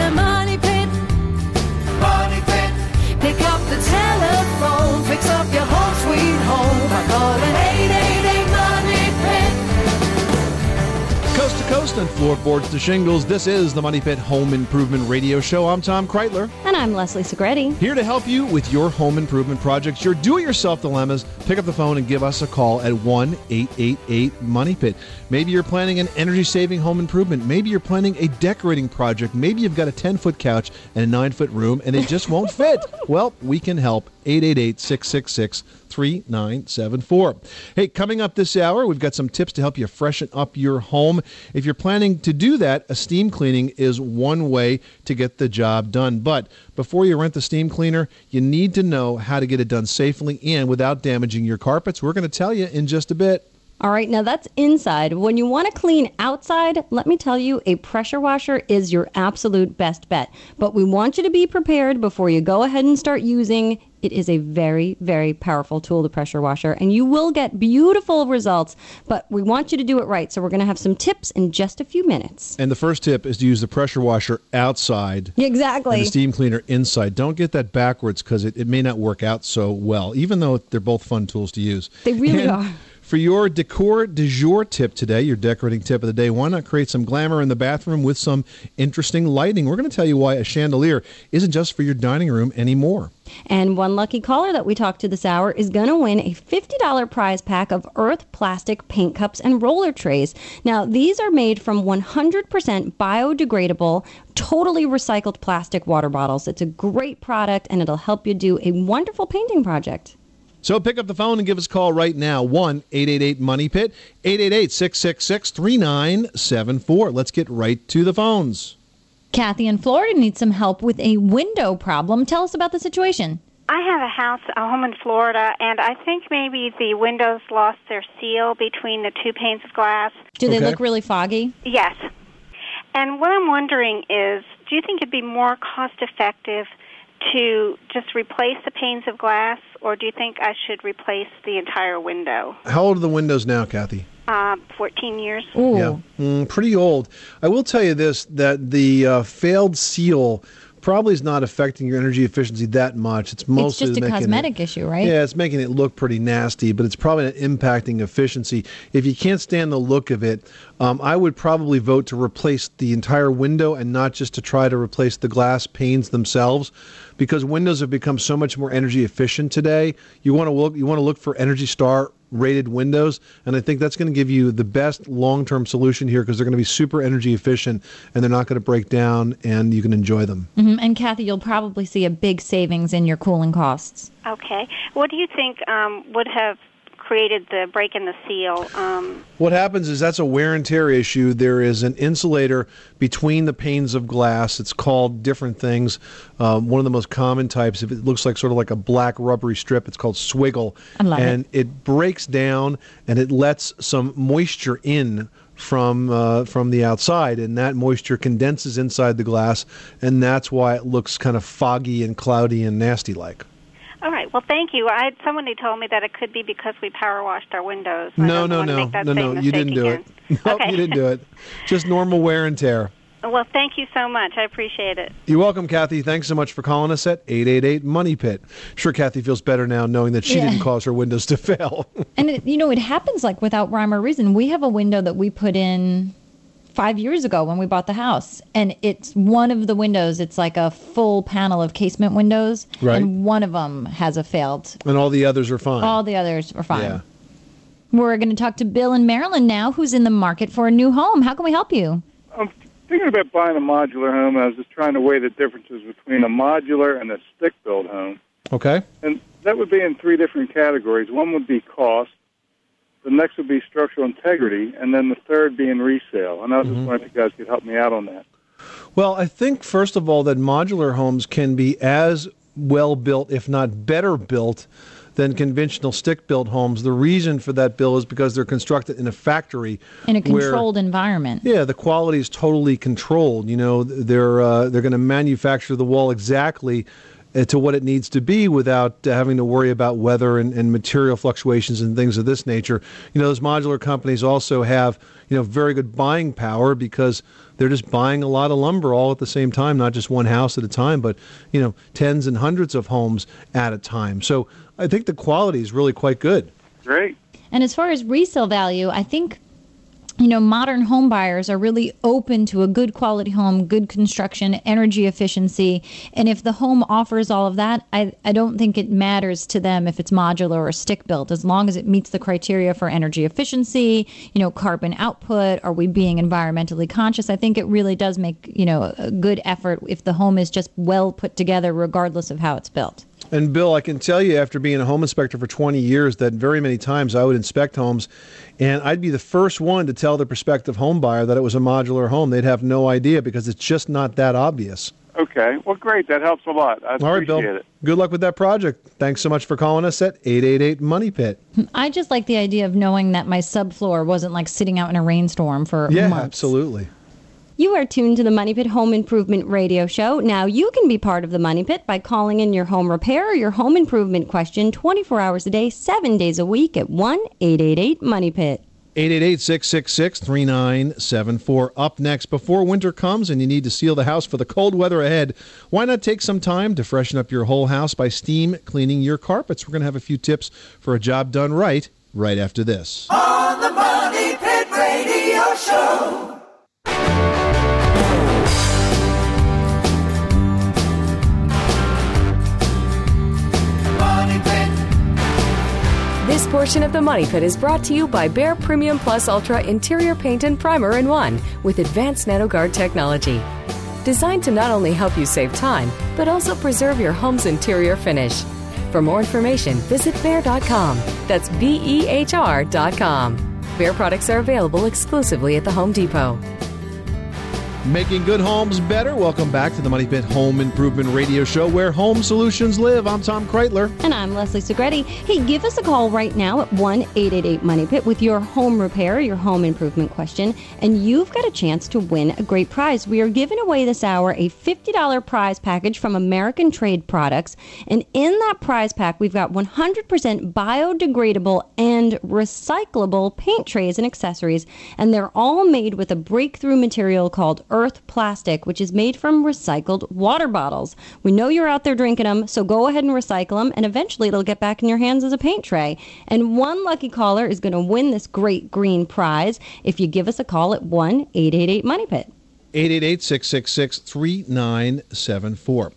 a Coast to coast and floorboards to shingles, this is the Money Pit Home Improvement Radio Show. I'm Tom Kraeutler, And I'm Leslie Segrete. here to help you with your home improvement projects, your do it yourself dilemmas. Pick up the phone and give us a call at 1 888 Money Pit. Maybe you're planning an energy saving home improvement. Maybe you're planning a decorating project. Maybe you've got a 10 foot couch and a 9 foot room and it just won't fit. Well, we can help. 888 666 3974. Hey, coming up this hour, we've got some tips to help you freshen up your home. If you're planning to do that, a steam cleaning is one way to get the job done. But before you rent the steam cleaner, you need to know how to get it done safely and without damaging your carpets. We're going to tell you in just a bit. All right, now that's inside. When you want to clean outside, let me tell you, a pressure washer is your absolute best bet. But we want you to be prepared before you go ahead and start using. It is a very, very powerful tool, the pressure washer, and you will get beautiful results. But we want you to do it right. So we're going to have some tips in just a few minutes. And the first tip is to use the pressure washer outside Exactly. and the steam cleaner inside. Don't get that backwards because it, it may not work out so well, even though they're both fun tools to use. They really And are. For your decor du jour tip today, your decorating tip of the day, why not create some glamour in the bathroom with some interesting lighting? We're going to tell you why a chandelier isn't just for your dining room anymore. And one lucky caller that we talked to this hour is going to win a $50 prize pack of Earth plastic paint cups and roller trays. Now, these are made from 100% biodegradable, totally recycled plastic water bottles. It's a great product and it'll help you do a wonderful painting project. So pick up the phone and give us a call right now 1 888 Money Pit, 888 666 3974. Let's get right to the phones. Kathy in Florida needs some help with a window problem. Tell us about the situation. I have a house, a home in Florida, and I think maybe the windows lost their seal between the two panes of glass. Do they Okay. look really foggy? Yes. And what I'm wondering is, do you think it'd be more cost effective to just replace the panes of glass, or do you think I should replace the entire window? How old are the windows now, Kathy? Uh, 14 years. Ooh. Yeah, mm, pretty old. I will tell you this: that the uh, failed seal probably is not affecting your energy efficiency that much. It's mostly It's just a making it- cosmetic issue, right? Yeah, it's making it look pretty nasty, but it's probably not impacting efficiency. If you can't stand the look of it, um, I would probably vote to replace the entire window and not just to try to replace the glass panes themselves, because windows have become so much more energy efficient today. You want to look, you want to look for Energy Star rated windows, and I think that's going to give you the best long term solution here because they're going to be super energy efficient and they're not going to break down, and you can enjoy them. Mhm. And Kathy, you'll probably see a big savings in your cooling costs. Okay. What do you think um, would have created the break in the seal? Um, What happens is that's a wear and tear issue. There is an insulator between the panes of glass. It's called different things. Um, one of the most common types, if it looks like sort of like a black rubbery strip, it's called swiggle. I love it. and it. breaks down and it lets some moisture in from uh, from the outside, and that moisture condenses inside the glass, and that's why it looks kind of foggy and cloudy and nasty like. All right. Well, thank you. I had somebody told me that it could be because we power washed our windows. I No, no, no, no, no. You didn't do again. it. Nope, okay. you didn't do it. Just normal wear and tear. Well, thank you so much. I appreciate it. You're welcome, Kathy. Thanks so much for calling us at 888 Money Pit. Sure, Kathy feels better now knowing that she Yeah. didn't cause her windows to fail. And it, you know, it happens like without rhyme or reason. We have a window that we put in five years ago when we bought the house, and it's one of the windows. It's like a full panel of casement windows, Right. and one of them has a failed. and all the others are fine. All the others are fine. Yeah. We're going to talk to Bill in Maryland now, who's in the market for a new home. How can we help you? I'm thinking about buying a modular home. I was just trying to weigh the differences between a modular and a stick built home. Okay. And that would be in three different categories. One would be cost, the next would be structural integrity, and then the third being resale. And I was just wondering if you guys could help me out on that. Well, I think, first of all, that modular homes can be as well built, if not better built, than conventional stick built homes. The reason for that, Bill, is because they're constructed in a factory. In a where- controlled environment. Yeah, the quality is totally controlled. You know, they're uh, they're going to manufacture the wall exactly to what it needs to be without uh, having to worry about weather and, and material fluctuations and things of this nature. You know, those modular companies also have you know very good buying power because they're just buying a lot of lumber all at the same time, not just one house at a time, but you know tens and hundreds of homes at a time. So I think the quality is really quite good. Great. And as far as resale value, I think you know modern home buyers are really open to a good quality home good construction energy efficiency. And if the home offers all of that i, I don't think it matters to them if it's modular or stick built. As long as it meets the criteria for energy efficiency you know carbon output are we being environmentally conscious? I think it really does make you know a good effort if the home is just well put together regardless of how it's built And Bill, I can tell you after being a home inspector for 20 years that very many times I would inspect homes and I'd be the first one to tell the prospective home buyer that it was a modular home. They'd have no idea because it's just not that obvious. Okay. Well, great. That helps a lot. I All right, Bill. appreciate it. Good luck with that project. Thanks so much for calling us at 888 Money Pit. i just like the idea of knowing that my subfloor wasn't like sitting out in a rainstorm for Yeah, months absolutely. You are tuned to the Money Pit Home Improvement Radio Show. Now you can be part of the Money Pit by calling in your home repair or your home improvement question 24 hours a day, 7 days a week at 1 888 Money Pit. 888 666 3974. Up next, before winter comes and you need to seal the house for the cold weather ahead, why not take some time to freshen up your whole house by steam cleaning your carpets? We're going to have a few tips for a job done right right after this. On the Money This portion of the Money Pit is brought to you by Behr Premium Plus Ultra Interior Paint and Primer in One with advanced NanoGuard technology. Designed to not only help you save time, but also preserve your home's interior finish. For more information, visit Behr.com. That's B E H R.com. Behr products are available exclusively at the Home Depot. Making good homes better. Welcome back to the Money Pit Home Improvement Radio Show where home solutions live. I'm Tom Kraeutler. And I'm Leslie Segrete. Hey, give us a call right now at 1 888 Money Pit with your home repair, your home improvement question, and you've got a chance to win a great prize. We are giving away this hour a $50 prize package from American Trade Products. And in that prize pack, we've got 100% biodegradable and recyclable paint trays and accessories. And they're all made with a breakthrough material called Earth Plastic, which is made from recycled water bottles. We know you're out there drinking them, so go ahead and recycle them, and eventually it'll get back in your hands as a paint tray. And one lucky caller is going to win this great green prize if you give us a call at 1 888 Money Pit. 888 666 3974.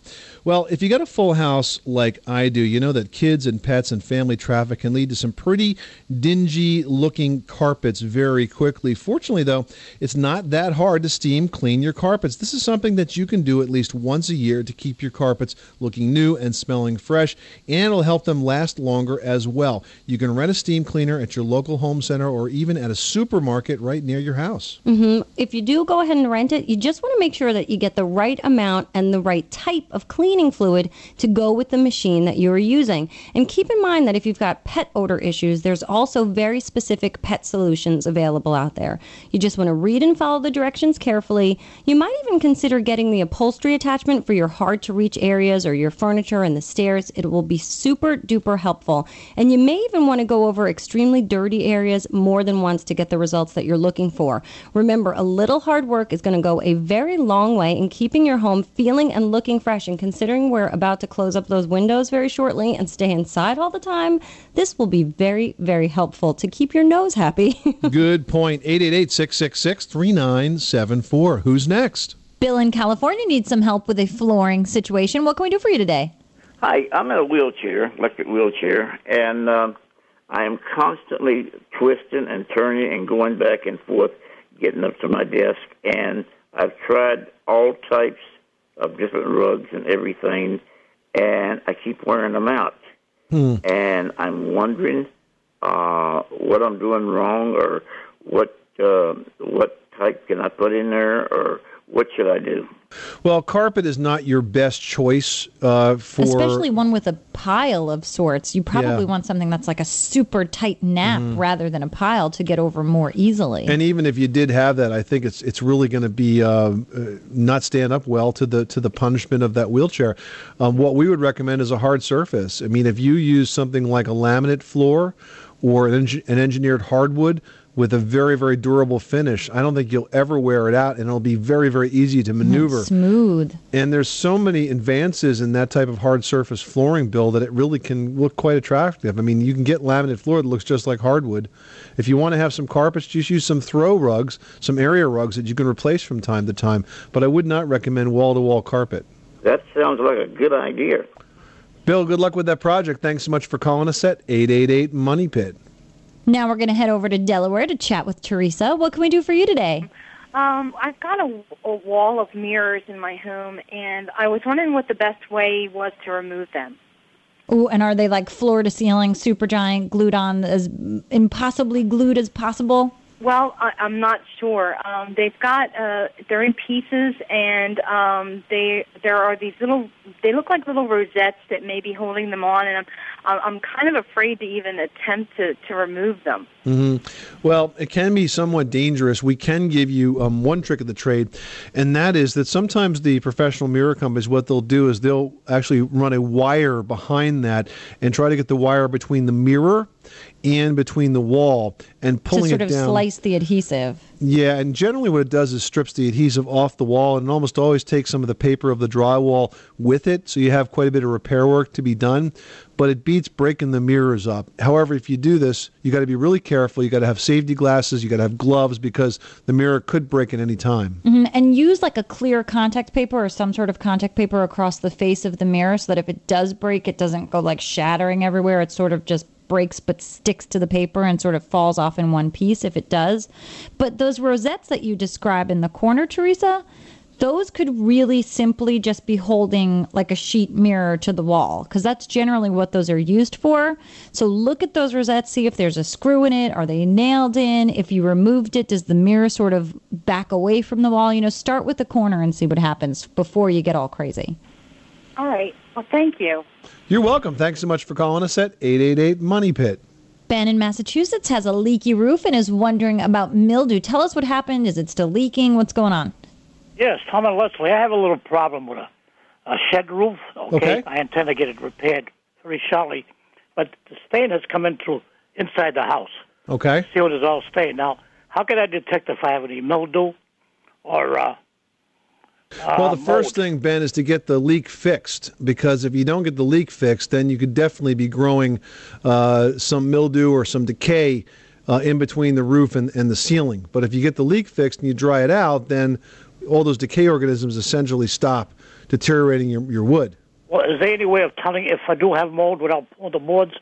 Well, if you got a full house like I do, you know that kids and pets and family traffic can lead to some pretty dingy looking carpets very quickly. Fortunately, though, it's not that hard to steam clean your carpets. This is something that you can do at least once a year to keep your carpets looking new and smelling fresh, and it'll help them last longer as well. You can rent a steam cleaner at your local home center or even at a supermarket right near your house. Mm-hmm. If you do go ahead and rent it, you just want to make sure that you get the right amount and the right type of cleaning fluid to go with the machine that you are using. And keep in mind that if you've got pet odor issues, there's also very specific pet solutions available out there. You just want to read and follow the directions carefully. You might even consider getting the upholstery attachment for your hard to reach areas or your furniture and the stairs. It will be super duper helpful. And you may even want to go over extremely dirty areas more than once to get the results that you're looking for. Remember, a little hard work is going to go a very long way in keeping your home feeling and looking fresh. And considering we're about to close up those windows very shortly and stay inside all the time, this will be very, very helpful to keep your nose happy. Good point. 888 666 3974. Who's next? bill in california needs some help with a flooring situation what can we do for you today Hi, I'm in a wheelchair, electric wheelchair, and um, I am constantly twisting and turning and going back and forth, getting up to my desk. And I've tried all types of different rugs and everything, and I keep wearing them out. And I'm wondering uh, what I'm doing wrong, or what uh, what type can I put in there, or what should I do? Well, carpet is not your best choice uh, for. Especially one with a pile of sorts. You probably Yeah. want something that's like a super tight nap rather than a pile to get over more easily. And even if you did have that, I think it's it's really going to be uh, uh, not stand up well to the to the punishment of that wheelchair. Um, what we would recommend is a hard surface. I mean, if you use something like a laminate floor or an, engi- an engineered hardwood with a very very durable finish, I don't think you'll ever wear it out, and it'll be very very easy to maneuver. Smooth. And there's so many advances in that type of hard surface flooring build that it really can look quite attractive. I mean, you can get laminate floor that looks just like hardwood. If you want to have some carpets, just use some throw rugs, some area rugs that you can replace from time to time. But I would not recommend wall to wall carpet. That sounds like a good idea. Bill, good luck with that project. Thanks so much for calling us at 888 Money Pit. Now we're going to head over to Delaware to chat with Teresa. What can we do for you today? Um, I've got a, a wall of mirrors in my home, and I was wondering what the best way was to remove them. Ooh, and are they like floor to ceiling, super giant, glued on as impossibly glued as possible? Well, I, I'm not sure. Um, they've got uh, they're in pieces, and um, they there are these little. They look like little rosettes that may be holding them on, and I'm I'm kind of afraid to even attempt to to remove them. hmm Well, it can be somewhat dangerous. We can give you um, one trick of the trade, and that is that sometimes the professional mirror companies, what they'll do is they'll actually run a wire behind that and try to get the wire between the mirror and between the wall and To pulling sort it of down. slice the adhesive. Yeah, and generally what it does is strips the adhesive off the wall and it almost always takes some of the paper of the drywall with it, so you have quite a bit of repair work to be done. But it beats breaking the mirrors up. However, if you do this, you got to be really careful. You got to have safety glasses. You got to have gloves because the mirror could break at any time. Mhm, And use like a clear contact paper or some sort of contact paper across the face of the mirror so that if it does break, it doesn't go like shattering everywhere. It's sort of just breaks but sticks to the paper and sort of falls off in one piece if it does. But those rosettes that you describe in the corner, Teresa, those could really simply just be holding like a sheet mirror to the wall because that's generally what those are used for. So look at those rosettes, see if there's a screw in it. Are they nailed in? If you removed it, does the mirror sort of back away from the wall? You know, start with the corner and see what happens before you get all crazy. All right. Well, thank you. You're welcome. Thanks so much for calling us at 888 Money Pit. Ben in Massachusetts has a leaky roof and is wondering about mildew. Tell us what happened. Is it still leaking? What's going on? Yes, Tom and Leslie, I have a little problem with a, a shed roof. Okay? Okay. I intend to get it repaired very shortly, but the stain has come in through inside the house. Okay. See what is all stained. Now, how can I detect if I have any mildew or uh, Well, the first thing, Ben, is to get the leak fixed because if you don't get the leak fixed, then you could definitely be growing uh, some mildew or some decay uh, in between the roof and, and the ceiling. But if you get the leak fixed and you dry it out, then all those decay organisms essentially stop deteriorating your, your wood. Well, is there any way of telling if I do have mold without pulling the boards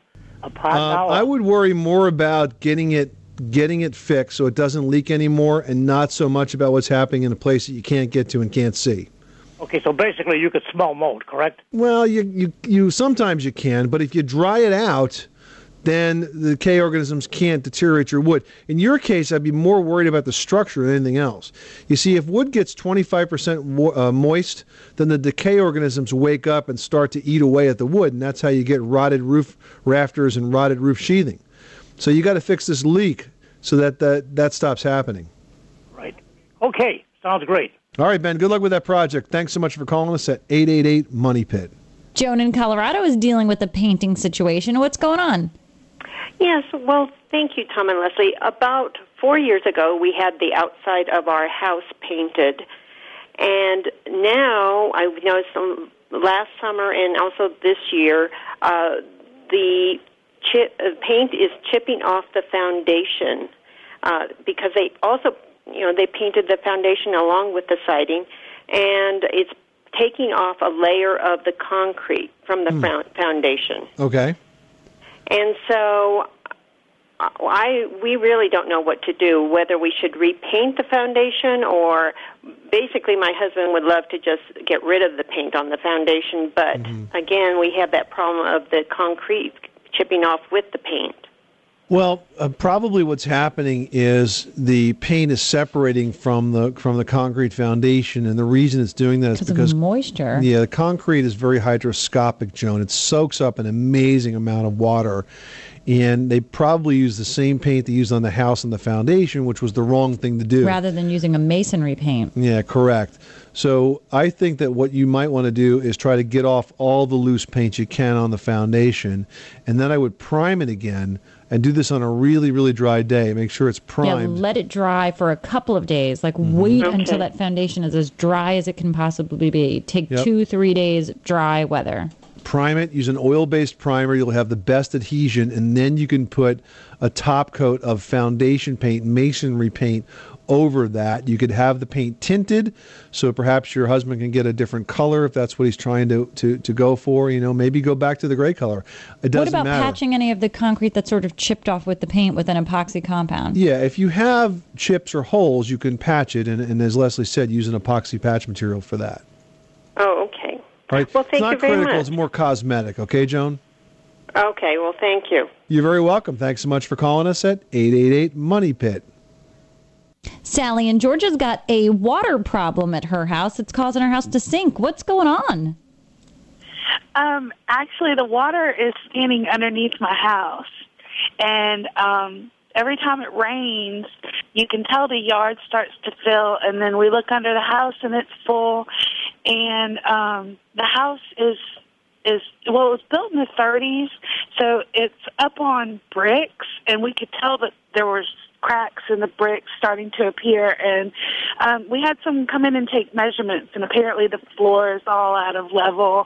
apart Uh, now? I would worry more about getting it getting it fixed so it doesn't leak anymore and not so much about what's happening in a place that you can't get to and can't see. Okay, so basically you could smell mold, correct? Well, you, you you sometimes you can, but if you dry it out, then the decay organisms can't deteriorate your wood. In your case, I'd be more worried about the structure than anything else. You see, if wood gets 25% mo- uh, moist, then the decay organisms wake up and start to eat away at the wood, and that's how you get rotted roof rafters and rotted roof sheathing. So you got to fix this leak so that that, that stops happening. Right. Okay, sounds great. All right, Ben, good luck with that project. Thanks so much for calling us at 888 Money Pit. Joan in Colorado is dealing with a painting situation. What's going on? Yes, well, thank you, Tom and Leslie. About four years ago, we had the outside of our house painted, and now I've noticed um, last summer and also this year, uh, the chip, uh, paint is chipping off the foundation uh, because they also, you know, they painted the foundation along with the siding, and it's taking off a layer of the concrete from the found foundation. Okay. And so uh, I we really don't know what to do whether we should repaint the foundation or basically my husband would love to just get rid of the paint on the foundation but again we have that problem of the concrete chipping off with the paint. Well, uh, probably what's happening is the paint is separating from the from the concrete foundation, and the reason it's doing that is Because of because moisture. Yeah, the concrete is very hydroscopic, Joan. It soaks up an amazing amount of water, and they probably used the same paint they used on the house and the foundation, which was the wrong thing to do. Rather than using a masonry paint. Yeah, correct. So I think that what you might want to do is try to get off all the loose paint you can on the foundation, and then I would prime it again and do this on a really, really dry day. Make sure it's primed. Yeah, primed. let it dry for a couple of days. Like Mm-hmm. wait Okay. until that foundation is as dry as it can possibly be. Take Yep. two, three days dry weather. Prime it. Use an oil-based primer. You'll have the best adhesion, and then you can put a top coat of foundation paint, masonry paint over that. You could have the paint tinted, so perhaps your husband can get a different color if that's what he's trying to to, to go for. You know, maybe go back to the gray color. It doesn't matter. What about matter. patching any of the concrete that's sort of chipped off with the paint with an epoxy compound? Yeah, if you have chips or holes, you can patch it, and, and as Leslie said, use an epoxy patch material for that. Oh, okay. Right? Well, thank it's not you very critical; much. it's more cosmetic. Okay, Joan. Okay, well, thank you. You're very welcome. Thanks so much for calling us at 888 Money Pit. Sally in Georgia's got a water problem at her house. It's causing her house to sink. What's going on? Um, actually, the water is standing underneath my house, and um, every time it rains, you can tell the yard starts to fill, and then we look under the house and it's full, and um, the house is is well, it was built in the 30s, so it's up on bricks, and we could tell that there was cracks in the bricks starting to appear. And um we had someone come in and take measurements and apparently the floor is all out of level.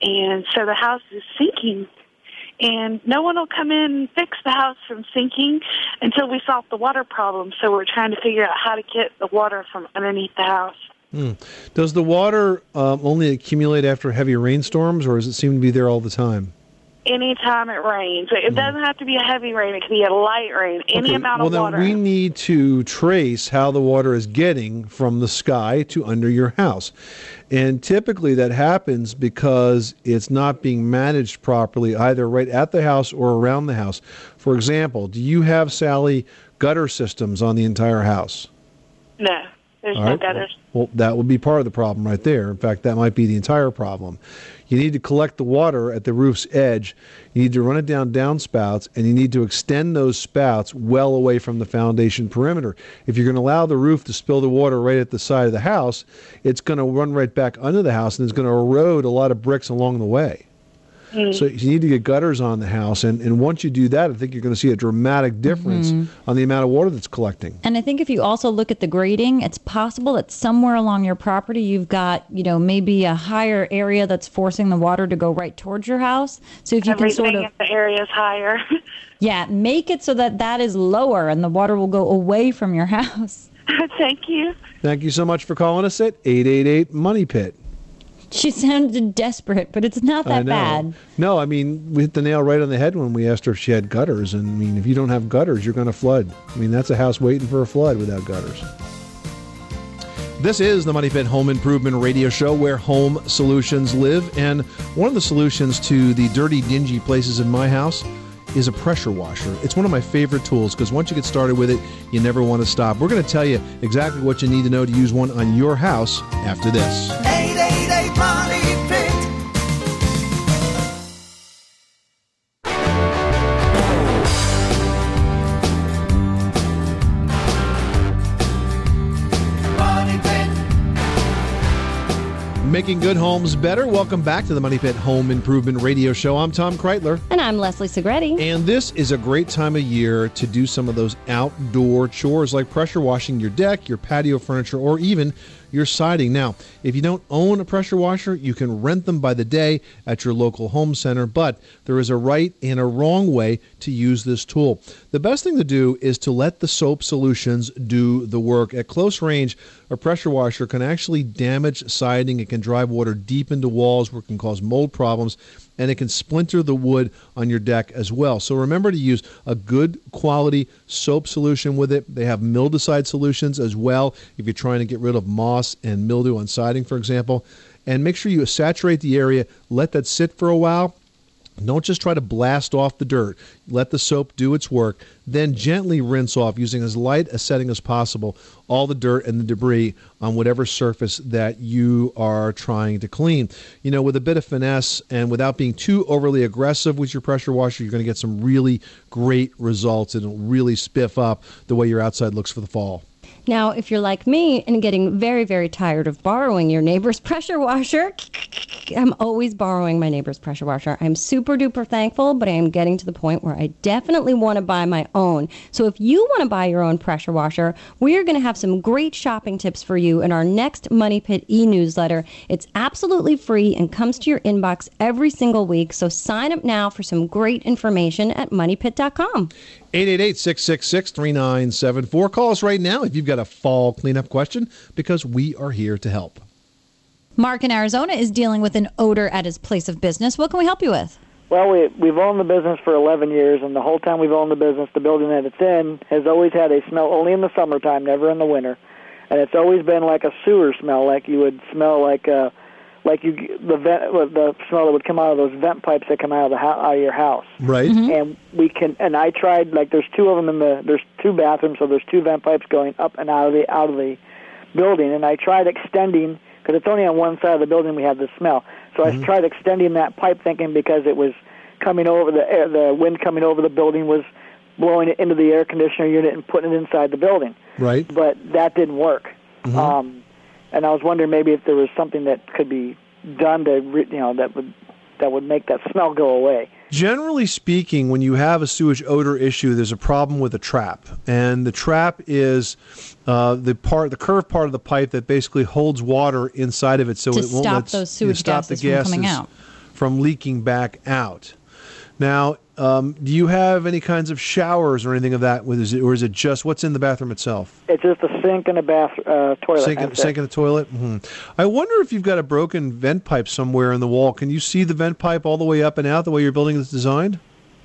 And so the house is sinking. And no one will come in and fix the house from sinking until we solve the water problem. So we're trying to figure out how to get the water from underneath the house Hmm. Does the water um, only accumulate after heavy rainstorms, or does it seem to be there all the time? anytime it rains it doesn't have to be a heavy rain it can be a light rain any. Okay, amount well, of then water we need to trace how the water is getting from the sky to under your house. And typically that happens because it's not being managed properly, either right at the house or around the house. For example, do you have, Sally, gutter systems on the entire house? no there's All no right. gutters Well, that would be part of the problem right there. In fact, that might be the entire problem. You need to collect the water at the roof's edge. You need to run it down downspouts, and you need to extend those spouts well away from the foundation perimeter. If you're going to allow the roof to spill the water right at the side of the house, it's going to run right back under the house, and it's going to erode a lot of bricks along the way. Mm. So you need to get gutters on the house, and, and once you do that, I think you're going to see a dramatic difference Mhm. on the amount of water that's collecting. And I think if you also look at the grading, it's possible that somewhere along your property you've got, you know, maybe a higher area that's forcing the water to go right towards your house. So if you can sort of in the area is higher yeah, make it so that that is lower and the water will go away from your house. thank you Thank you so much for calling us at 888 Money Pit. She sounded desperate, but it's not that bad. No, I mean, we hit the nail right on the head when we asked her if she had gutters. And I mean, if you don't have gutters, you're going to flood. I mean, that's a house waiting for a flood without gutters. This is the Money Pit Home Improvement Radio Show where home solutions live. And one of the solutions to the dirty, dingy places in my house is a pressure washer. It's one of my favorite tools because once you get started with it, you never want to stop. We're going to tell you exactly what you need to know to use one on your house after this. Making good homes better. Welcome back to the Money Pit Home Improvement Radio Show. I'm Tom Kraeutler. And I'm Leslie Segrete. And this is a great time of year to do some of those outdoor chores like pressure washing your deck, your patio furniture, or even your siding. Now, if you don't own a pressure washer, you can rent them by the day at your local home center, but there is a right and a wrong way to use this tool. The best thing to do is to let the soap solutions do the work. At close range, a pressure washer can actually damage siding, it can drive water deep into walls, where it can cause mold problems and it can splinter the wood on your deck as well. So remember to use a good quality soap solution with it. They have mildewcide solutions as well if you're trying to get rid of moss and mildew on siding, for example. And make sure you saturate the area, let that sit for a while. Don't just try to blast off the dirt. Let the soap do its work. Then gently rinse off using as light a setting as possible all the dirt and the debris on whatever surface that you are trying to clean. You know, with a bit of finesse and without being too overly aggressive with your pressure washer, you're going to get some really great results and it'll really spiff up the way your outside looks for the fall. Now, if you're like me and getting very, very tired of borrowing your neighbor's pressure washer, I'm always borrowing my neighbor's pressure washer. I'm super duper thankful, but I am getting to the point where I definitely want to buy my own. So if you want to buy your own pressure washer, we are going to have some great shopping tips for you in our next Money Pit e newsletter. It's absolutely free and comes to your inbox every single week. So sign up now for some great information at moneypit.com. 888-666-3974. Call us right now if you've got a fall cleanup question because we are here to help. Mark in Arizona is dealing with an odor at his place of business. What can we help you with? Well, we we've owned the business for 11 years, and the whole time we've owned the business, the building that it's in has always had a smell only in the summertime, never in the winter, and it's always been like a sewer smell, like you would smell like uh like you the vent the smell that would come out of those vent pipes that come out of the ho- out of your house. Right. Mm-hmm. And we can and I tried like there's two of them in the there's two bathrooms, so there's two vent pipes going up and out of the out of the building, and I tried extending because it's only on one side of the building we have the smell. So I mm-hmm. tried extending that pipe, thinking because it was coming over the air, the wind coming over the building was blowing it into the air conditioner unit and putting it inside the building. Right. But that didn't work. Mm-hmm. Um, and I was wondering maybe if there was something that could be done to you know that would that would make that smell go away. Generally speaking, when you have a sewage odor issue, there's a problem with a trap, and the trap is uh, the part, the curved part of the pipe that basically holds water inside of it, so To it won't stop let those sewage stop the gases from coming out. from leaking back out. Now, um, do you have any kinds of showers or anything of that, with is it, or is it just what's in the bathroom itself? It's just a sink and a bath uh, toilet. Sink, and sink in the toilet. hmm I wonder if you've got a broken vent pipe somewhere in the wall. Can you see the vent pipe all the way up and out the way your building is designed?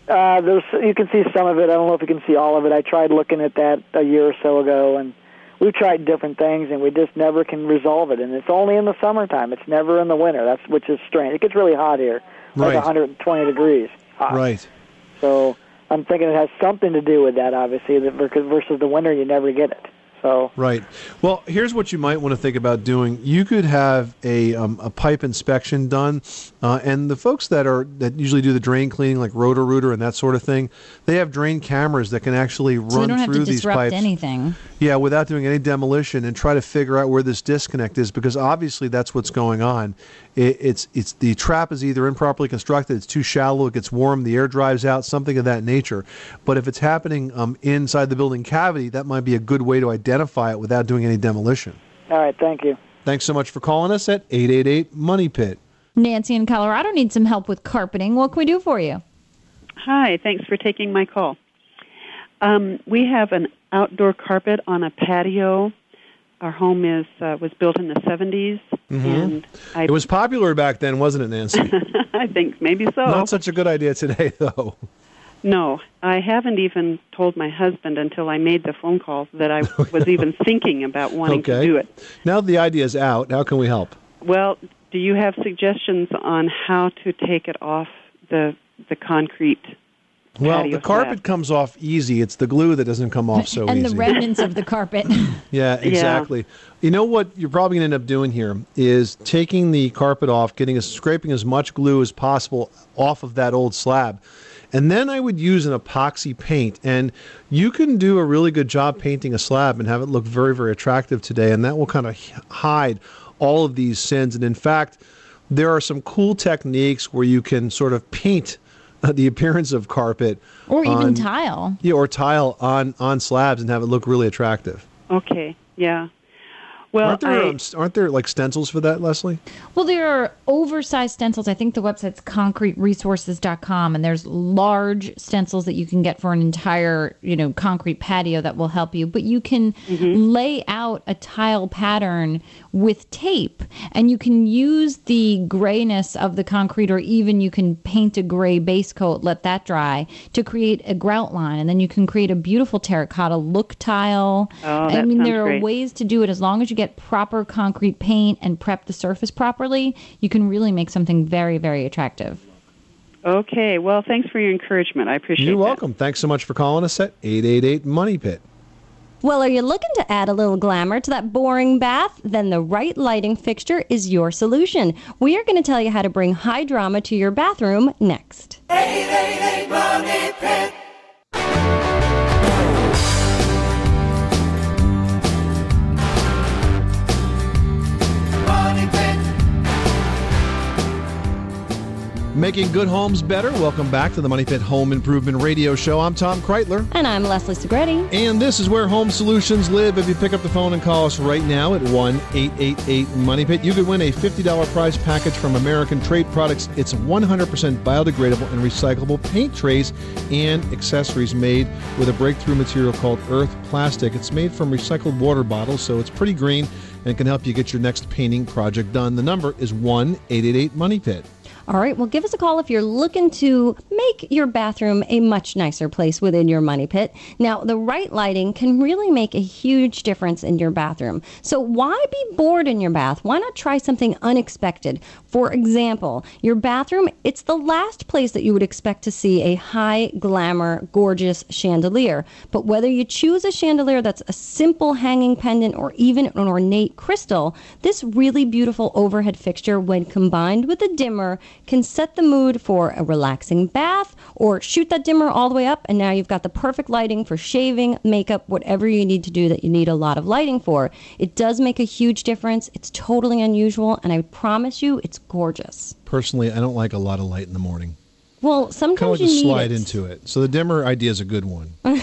Uh, there's you can see some of it. I don't know if you can see all of it. I tried looking at that a year or so ago, and we've tried different things, and we just never can resolve it. And it's only in the summertime. It's never in the winter. That's which is strange. It gets really hot here, Right. like 120 degrees. Hot. Right. So I'm thinking it has something to do with that, obviously, that versus versus the winter you never get it. So Right. Well, here's what you might want to think about doing. You could have a, um, a pipe inspection done, uh, and the folks that are that usually do the drain cleaning, like Roto-Rooter and that sort of thing, they have drain cameras that can actually run So we don't have through to these disrupt pipes. anything. Yeah, without doing any demolition and try to figure out where this disconnect is because obviously that's what's going on. It, it's it's the trap is either improperly constructed, it's too shallow, it gets warm, the air drives out, something of that nature. But if it's happening um, inside the building cavity, that might be a good way to identify it without doing any demolition. all right, thank you. Thanks so much for calling us at 888 Money Pit. Nancy in Colorado needs some help with carpeting. What can we do for you? Hi, thanks for taking my call. Um, we have an outdoor carpet on a patio. Our home is uh, was built in the 70s, and I, It was popular back then, wasn't it, Nancy? I think maybe so. Not such a good idea today, though. No, I haven't even told my husband until I made the phone call that I was even thinking about wanting okay. to do it. Now the idea is out. How can we help? Well, do you have suggestions on how to take it off the the concrete? Well, the carpet slab? comes off easy. It's the glue that doesn't come off so and easy. And the remnants of the carpet. Yeah, exactly. You know what you're probably going to end up doing here is taking the carpet off, getting as scraping as much glue as possible off of that old slab. And then I would use an epoxy paint and you can do a really good job painting a slab and have it look very very attractive today and that will kind of hide all of these sins and in fact there are some cool techniques where you can sort of paint uh, the appearance of carpet or even tile. yeah, or tile on on slabs and have it look really attractive. Okay, yeah. Well, aren't there I, um, aren't there like stencils for that, Leslie? Well, there are oversized stencils. I think the website's concreteresources.com, and there's large stencils that you can get for an entire, you know, concrete patio that will help you. But you can lay out a tile pattern with tape, and you can use the grayness of the concrete, or even you can paint a gray base coat, let that dry to create a grout line, and then you can create a beautiful terracotta look tile. Oh, I mean, there are great. ways to do it as long as you get proper concrete paint and prep the surface properly. You can really make something very, very attractive. Okay. Well, thanks for your encouragement. I appreciate it. You're that. welcome. Thanks so much for calling us at 888 Money Pit. Well, are you looking to add a little glamour to that boring bath? Then the right lighting fixture is your solution. We are going to tell you how to bring high drama to your bathroom next. 888 Money Pit. Making good homes better. Welcome back to the Money Pit Home Improvement Radio Show. I'm Tom Kraeutler. And I'm Leslie Segrete. And this is where home solutions live. If you pick up the phone and call us right now at 1 888 Money Pit, you could win a $50 prize package from American Trade Products. It's 100% biodegradable and recyclable paint trays and accessories made with a breakthrough material called Earth Plastic. It's made from recycled water bottles, so it's pretty green and can help you get your next painting project done. The number is 1 888 Money Pit. All right, well, give us a call if you're looking to make your bathroom a much nicer place within your money pit. Now, the right lighting can really make a huge difference in your bathroom. So, why be bored in your bath? Why not try something unexpected? For example, your bathroom, it's the last place that you would expect to see a high glamour, gorgeous chandelier. But whether you choose a chandelier that's a simple hanging pendant or even an ornate crystal, this really beautiful overhead fixture, when combined with a dimmer, can set the mood for a relaxing bath or shoot that dimmer all the way up, and now you've got the perfect lighting for shaving, makeup, whatever you need to do that you need a lot of lighting for. It does make a huge difference. It's totally unusual, and I promise you, it's gorgeous. Personally, I don't like a lot of light in the morning. Well, kind of sometimes like you to need slide it. into it. So the dimmer idea is a good one.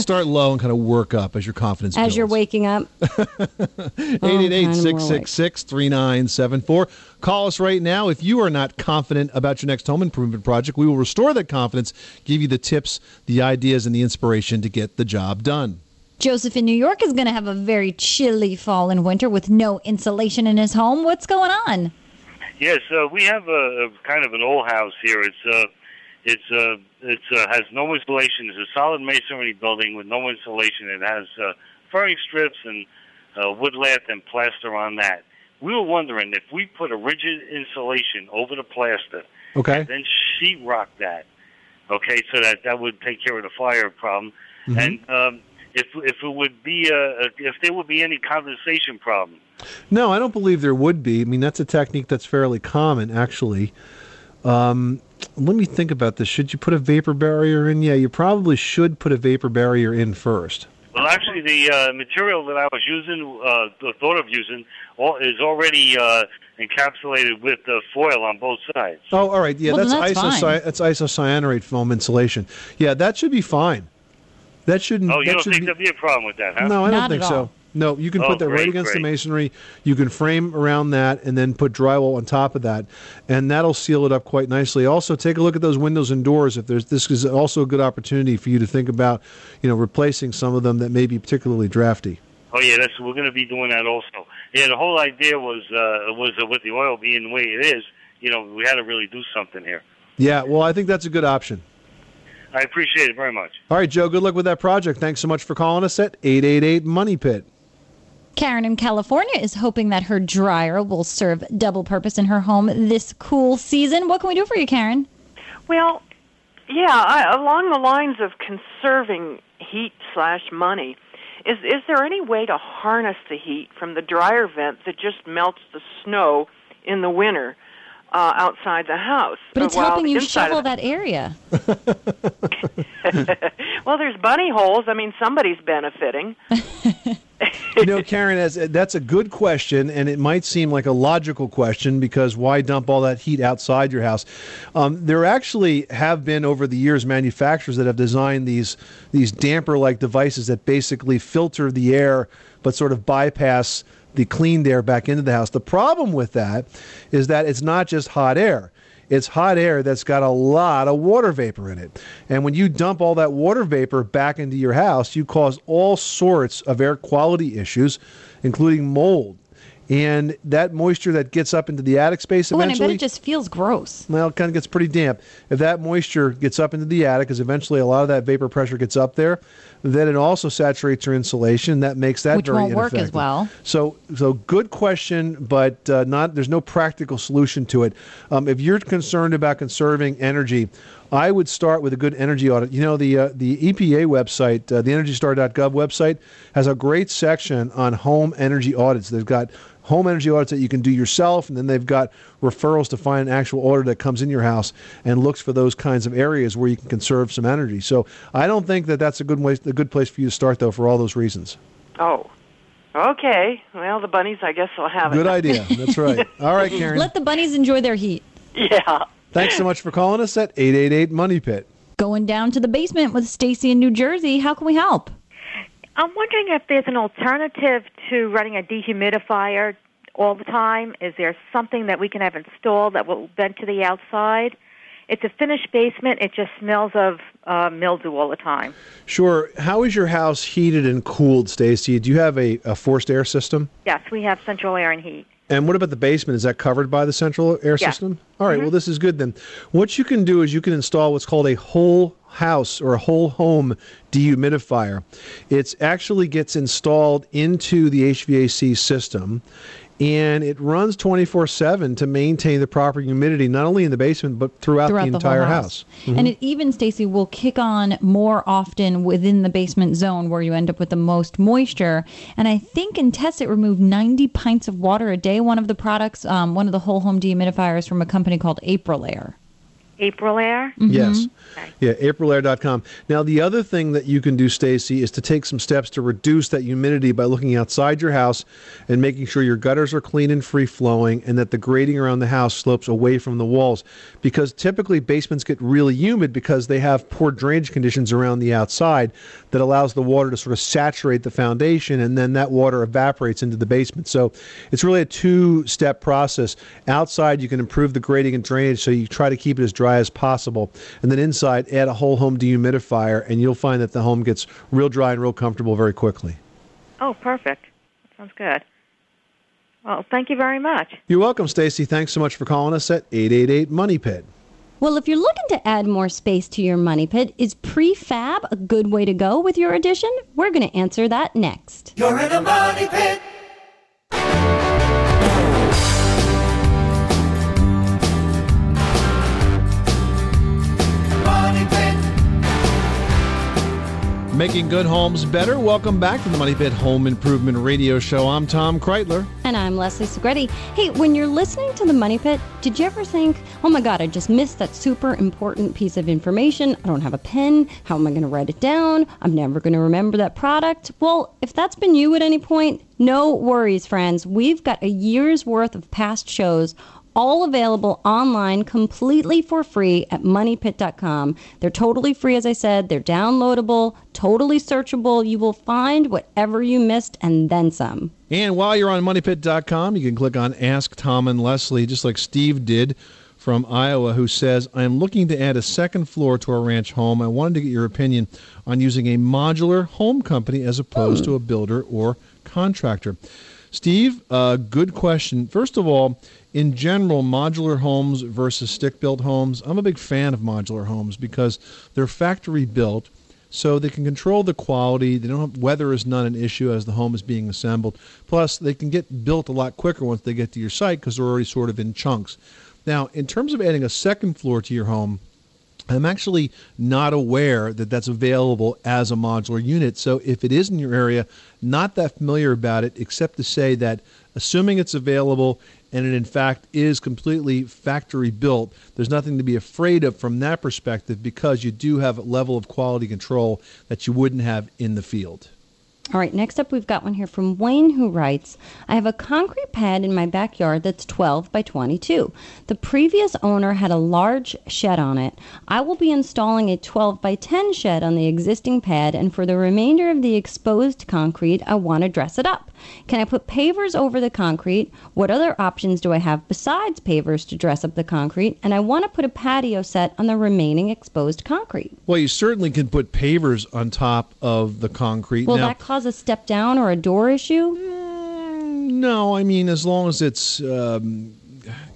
Start low and kind of work up as your confidence As builds. you're waking up. 888-666-3974. Call us right now. If you are not confident about your next home improvement project, we will restore that confidence, give you the tips, the ideas, and the inspiration to get the job done. Joseph in New York is going to have a very chilly fall and winter with no insulation in his home. What's going on? Yes, uh, we have a, a kind of an old house here. It's uh, it's uh, it's uh, has no insulation. It's a solid masonry building with no insulation. It has uh, furring strips and uh, wood lath and plaster on that. We were wondering if we put a rigid insulation over the plaster, Okay. and then sheetrock that, okay, so that that would take care of the fire problem, Mhm. and um, if if it would be uh, if there would be any condensation problem. No, I don't believe there would be. I mean, that's a technique that's fairly common, actually. Um, let me think about this. Should you put a vapor barrier in? Yeah, you probably should put a vapor barrier in first. Well, actually, the uh, material that I was using, uh, the thought of using, is already uh, encapsulated with the foil on both sides. Oh, all right. Yeah, Well, that's, then that's isocy- that's isocyanurate foam insulation. Yeah, that should be fine. That shouldn't. Oh, you that don't think be, there'd be a problem with that, huh? No, I don't think so. No, you can Oh, put that right great, against the masonry. You can frame around that and then put drywall on top of that, and that'll seal it up quite nicely. Also, take a look at those windows and doors. If there's this is also a good opportunity for you to think about, you know, replacing some of them that may be particularly drafty. Oh yeah, that's we're going to be doing that also. Yeah, the whole idea was uh, was uh, with the oil being the way it is. You know, we had to really do something here. Yeah, well, I think that's a good option. I appreciate it very much. All right, Joe. Good luck with that project. Thanks so much for calling us at eight eight eight Money Pit. Karen in California is hoping that her dryer will serve double purpose in her home this cool season. What can we do for you, Karen? Well, yeah, I, along the lines of conserving heat slash money, is is there any way to harness the heat from the dryer vent that just melts the snow in the winter uh, outside the house? But it's helping you shovel that area. well, there's bunny holes. I mean, somebody's benefiting. you know, Karen, as, that's a good question, and it might seem like a logical question because why dump all that heat outside your house? Um, there actually have been over the years manufacturers that have designed these these damper-like devices that basically filter the air but sort of bypass the cleaned air back into the house. The problem with that is that it's not just hot air. It's hot air that's got a lot of water vapor in it. And when you dump all that water vapor back into your house, you cause all sorts of air quality issues, including mold. And that moisture that gets up into the attic space Oh, and I bet it just feels gross. Well, it kind of gets pretty damp. If that moisture gets up into the attic, because eventually a lot of that vapor pressure gets up there, then it also saturates your insulation. That makes that Which very won't work as well. So, so good question, but uh, not. There's no practical solution to it. Um, if you're concerned about conserving energy, I would start with a good energy audit. You know, the uh, the EPA website, uh, the EnergyStar.gov website, has a great section on home energy audits. They've got home energy audits that you can do yourself, and then they've got referrals to find an actual auditor that comes in your house and looks for those kinds of areas where you can conserve some energy. So I don't think that that's a good way, a good place for you to start, though, for all those reasons. Oh, okay. Well, the bunnies, I guess, will have it. Good idea. That's right. All right, Karen. Let the bunnies enjoy their heat. Yeah. Thanks so much for calling us at 888 Money Pit. Going down to the basement with Stacy in New Jersey. How can we help? I'm wondering if there's an alternative to running a dehumidifier all the time. Is there something that we can have installed that will vent to the outside? It's a finished basement. It just smells of uh, mildew all the time. Sure. How is your house heated and cooled, Stacy? Do you have a, a forced air system? Yes, we have central air and heat. And what about the basement? Is that covered by the central air Yeah. system? All right, well, mm-hmm. this is good then. What you can do is you can install what's called a whole house or a whole home dehumidifier. It actually gets installed into the HVAC system. And it runs 24 7 to maintain the proper humidity, not only in the basement, but throughout, throughout the the, entire house. house. Mhm. And it even, Stacy, will kick on more often within the basement zone where you end up with the most moisture. And I think in tests it removed 90 pints of water a day. One of the products, um, one of the whole home dehumidifiers from a company called Aprilaire. Mm-hmm. April air? Yes. Yeah, aprilaire.com. Now, the other thing that you can do, Stacy, is to take some steps to reduce that humidity by looking outside your house and making sure your gutters are clean and free flowing and that the grading around the house slopes away from the walls. Because typically basements get really humid because they have poor drainage conditions around the outside that allows the water to sort of saturate the foundation and then that water evaporates into the basement. So it's really a two step process. Outside, you can improve the grading and drainage so you try to keep it as dry as possible. And then inside, add a whole home dehumidifier, and you'll find that the home gets real dry and real comfortable very quickly. Oh, perfect. Sounds good. Well, thank you very much. You're welcome, Stacy. Thanks so much for calling us at 888 Money Pit. Well, if you're looking to add more space to your money pit, is prefab a good way to go with your addition? We're going to answer that next. You're in a money pit. Making good homes better. Welcome back to the Money Pit Home Improvement Radio Show. I'm Tom Kraeutler. And I'm Leslie Segrete. Hey, when you're listening to the Money Pit, did you ever think, oh my God, I just missed that super important piece of information? I don't have a pen. How am I going to write it down? I'm never going to remember that product. Well, if that's been you at any point, no worries, friends. We've got a year's worth of past shows all available online completely for free at moneypit.com. They're totally free, as I said. They're downloadable, totally searchable. You will find whatever you missed and then some. And while you're on moneypit.com, you can click on Ask Tom and Leslie, just like Steve did from Iowa, who says, I am looking to add a second floor to our ranch home. I wanted to get your opinion on using a modular home company as opposed to a builder or contractor. Steve, uh, good question. First of all, in general, modular homes versus stick built homes, I'm a big fan of modular homes because they're factory built so they can control the quality. They don't have, weather is not an issue as the home is being assembled. Plus, they can get built a lot quicker once they get to your site because they're already sort of in chunks. Now, in terms of adding a second floor to your home, I'm actually not aware that that's available as a modular unit. So if it is in your area, not that familiar about it, except to say that assuming it's available and it in fact is completely factory built, there's nothing to be afraid of from that perspective because you do have a level of quality control that you wouldn't have in the field. All right, next up, we've got one here from Wayne who writes I have a concrete pad in my backyard that's 12 by 22. The previous owner had a large shed on it. I will be installing a 12 by 10 shed on the existing pad, and for the remainder of the exposed concrete, I want to dress it up. Can I put pavers over the concrete? What other options do I have besides pavers to dress up the concrete? And I want to put a patio set on the remaining exposed concrete. Well, you certainly can put pavers on top of the concrete. Will now, that cause a step down or a door issue? Mm, No, I mean as long as it's, um,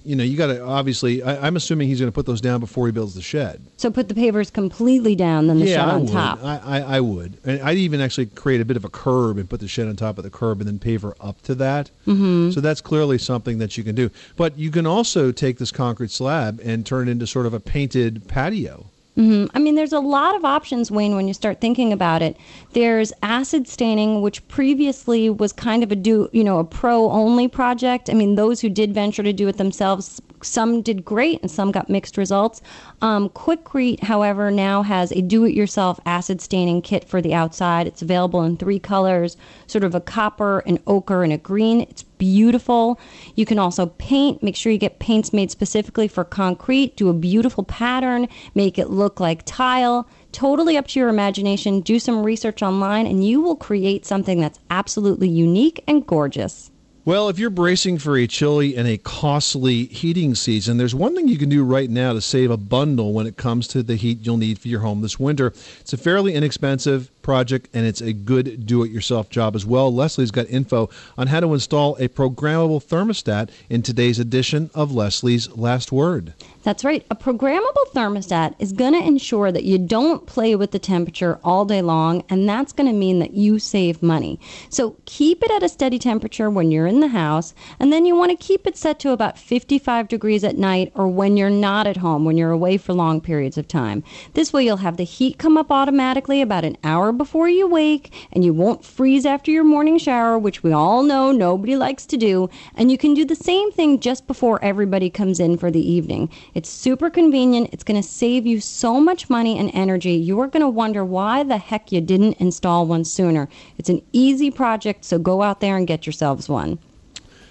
you know, you got to obviously. I, I'm assuming he's going to put those down before he builds the shed. So put the pavers completely down, then the yeah, shed I on would. top. I, I, I would. And I'd even actually create a bit of a curb and put the shed on top of the curb and then paver up to that. Mhm. So that's clearly something that you can do. But you can also take this concrete slab and turn it into sort of a painted patio. Hmm I mean, there's a lot of options, Wayne, when you start thinking about it. There's acid staining, which previously was kind of a do, you know, a pro only project. I mean, those who did venture to do it themselves, some did great and some got mixed results. Um, Quikrete, however, now has a do it yourself acid staining kit for the outside. It's available in three colors sort of a copper, an ochre, and a green. It's beautiful. You can also paint. Make sure you get paints made specifically for concrete. Do a beautiful pattern. Make it look like tile. Totally up to your imagination. Do some research online, and you will create something that's absolutely unique and gorgeous. Well, if you're bracing for a chilly and a costly heating season, there's one thing you can do right now to save a bundle when it comes to the heat you'll need for your home this winter. It's a fairly inexpensive project and it's a good do it yourself job as well. Leslie's got info on how to install a programmable thermostat in today's edition of Leslie's Last Word. That's right. A programmable thermostat is going to ensure that you don't play with the temperature all day long, and that's going to mean that you save money. So keep it at a steady temperature when you're in the house, and then you want to keep it set to about 55 degrees at night or when you're not at home, when you're away for long periods of time. This way, you'll have the heat come up automatically about an hour before you wake, and you won't freeze after your morning shower, which we all know nobody likes to do. And you can do the same thing just before everybody comes in for the evening. It's super convenient. It's going to save you so much money and energy. You are going to wonder why the heck you didn't install one sooner. It's an easy project, so go out there and get yourselves one.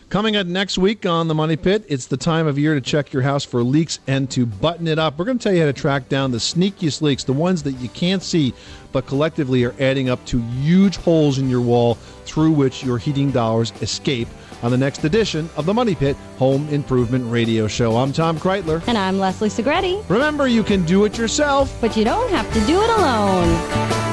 Coming up next week on the Money Pit, it's the time of year to check your house for leaks and to button it up. We're going to tell you how to track down the sneakiest leaks, the ones that you can't see, but collectively are adding up to huge holes in your wall through which your heating dollars escape. On the next edition of the Money Pit Home Improvement Radio Show, I'm Tom Kraeutler. And I'm Leslie Segrete. Remember, you can do it yourself, but you don't have to do it alone.